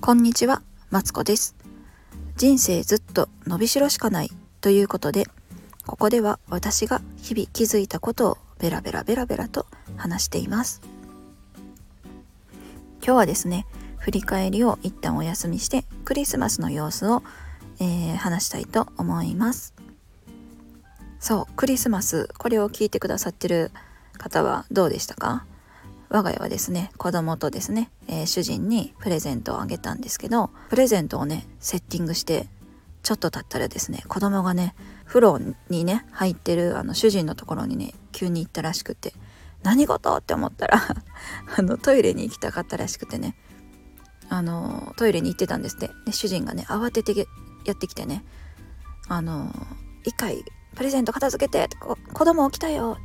こんにちは、マツコです。人生ずっと伸びしろしかないということで、ここでは私が日々気づいたことをベラベラベラベラと話しています。今日はですね、振り返りを一旦お休みして、クリスマスの様子を、えー話したいと思います。そう、クリスマス、これを聞いてくださってる方はどうでしたか？我が家はですね子供とですね、えー主人にプレゼントをあげたんですけどプレゼントをねセッティングしてちょっと経ったらですね子供がね風呂にね入ってるあの主人のところにね急に行ったらしくて何事って思ったら あのトイレに行きたかったらしくてねあのトイレに行ってたんですって。で主人がね慌ててやってきてねあの一回プレゼント片付けて子供起きたよ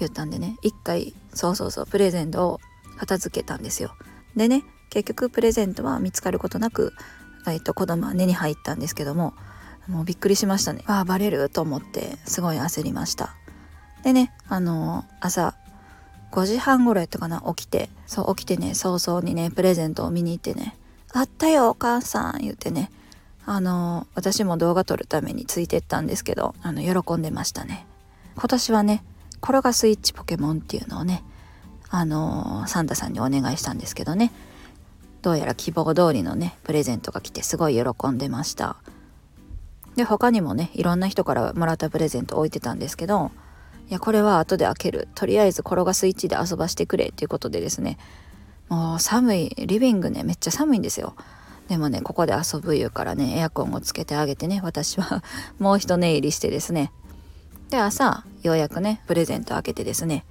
言ったんでね一回そうそうそうプレゼントを片付けたんですよ。でね結局プレゼントは見つかることなく、えっと、子供は根に入ったんですけどももうびっくりしましたね。ああバレると思ってすごい焦りました。でねあの朝5時半頃やったかな起きて。そう起きてね早々にねプレゼントを見に行ってね「あったよお母さん」言ってねあの私も動画撮るためについてったんですけどあの喜んでましたね。今年はね転がスイッチポケモンっていうのをねあのサンタさんにお願いしたんですけどね。どうやら希望通りのねプレゼントが来てすごい喜んでました。で他にもねいろんな人からもらったプレゼント置いてたんですけどいやこれは後で開ける。とりあえず転がスイッチで遊ばしてくれっていうことでですね。もう寒いリビングねめっちゃ寒いんですよ。でもねここで遊ぶ言うからねエアコンをつけてあげてね私は もう一寝入りしてですねで朝ようやくねプレゼント開けてですね。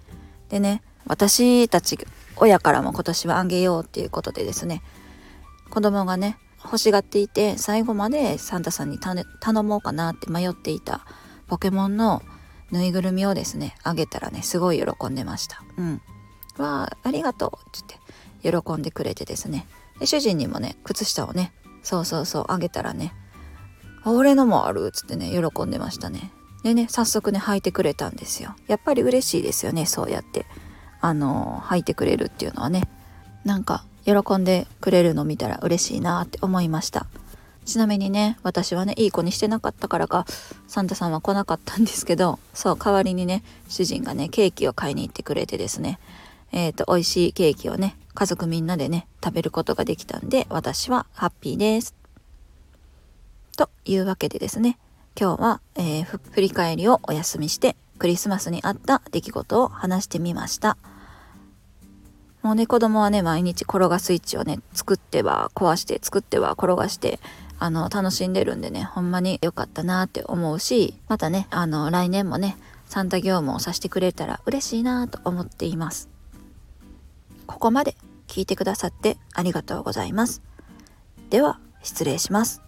でね私たち親からも今年はあげようっていうことでですね子供がね欲しがっていて最後までサンタさんに頼もうかなって迷っていたポケモンのぬいぐるみをですねあげたらねすごい喜んでました。うん。わあありがとうって言って喜んでくれてですね。で主人にもね靴下をねそうそうそうあげたらね俺のもあるっつってね喜んでましたね。でね早速ね履いてくれたんですよ。やっぱり嬉しいですよねそうやって。あの履いてくれるっていうのはね。なんか喜んでくれるの見たら嬉しいなって思いました。ちなみにね私はねいい子にしてなかったからかサンタさんは来なかったんですけどそう代わりにね主人がねケーキを買いに行ってくれてですね。えっ、と美味しいケーキをね家族みんなでね食べることができたんで私はハッピーです。というわけでですね。今日は、えー振り返りをお休みしてクリスマスにあった出来事を話してみました。もうね子供はね毎日転がスイッチをね作っては壊して作っては転がしてあの楽しんでるんでねほんまに良かったなって思うしまたねあの来年もねサンタ業務をさせてくれたら嬉しいなと思っています。ここまで聞いてくださってありがとうございます。では失礼します。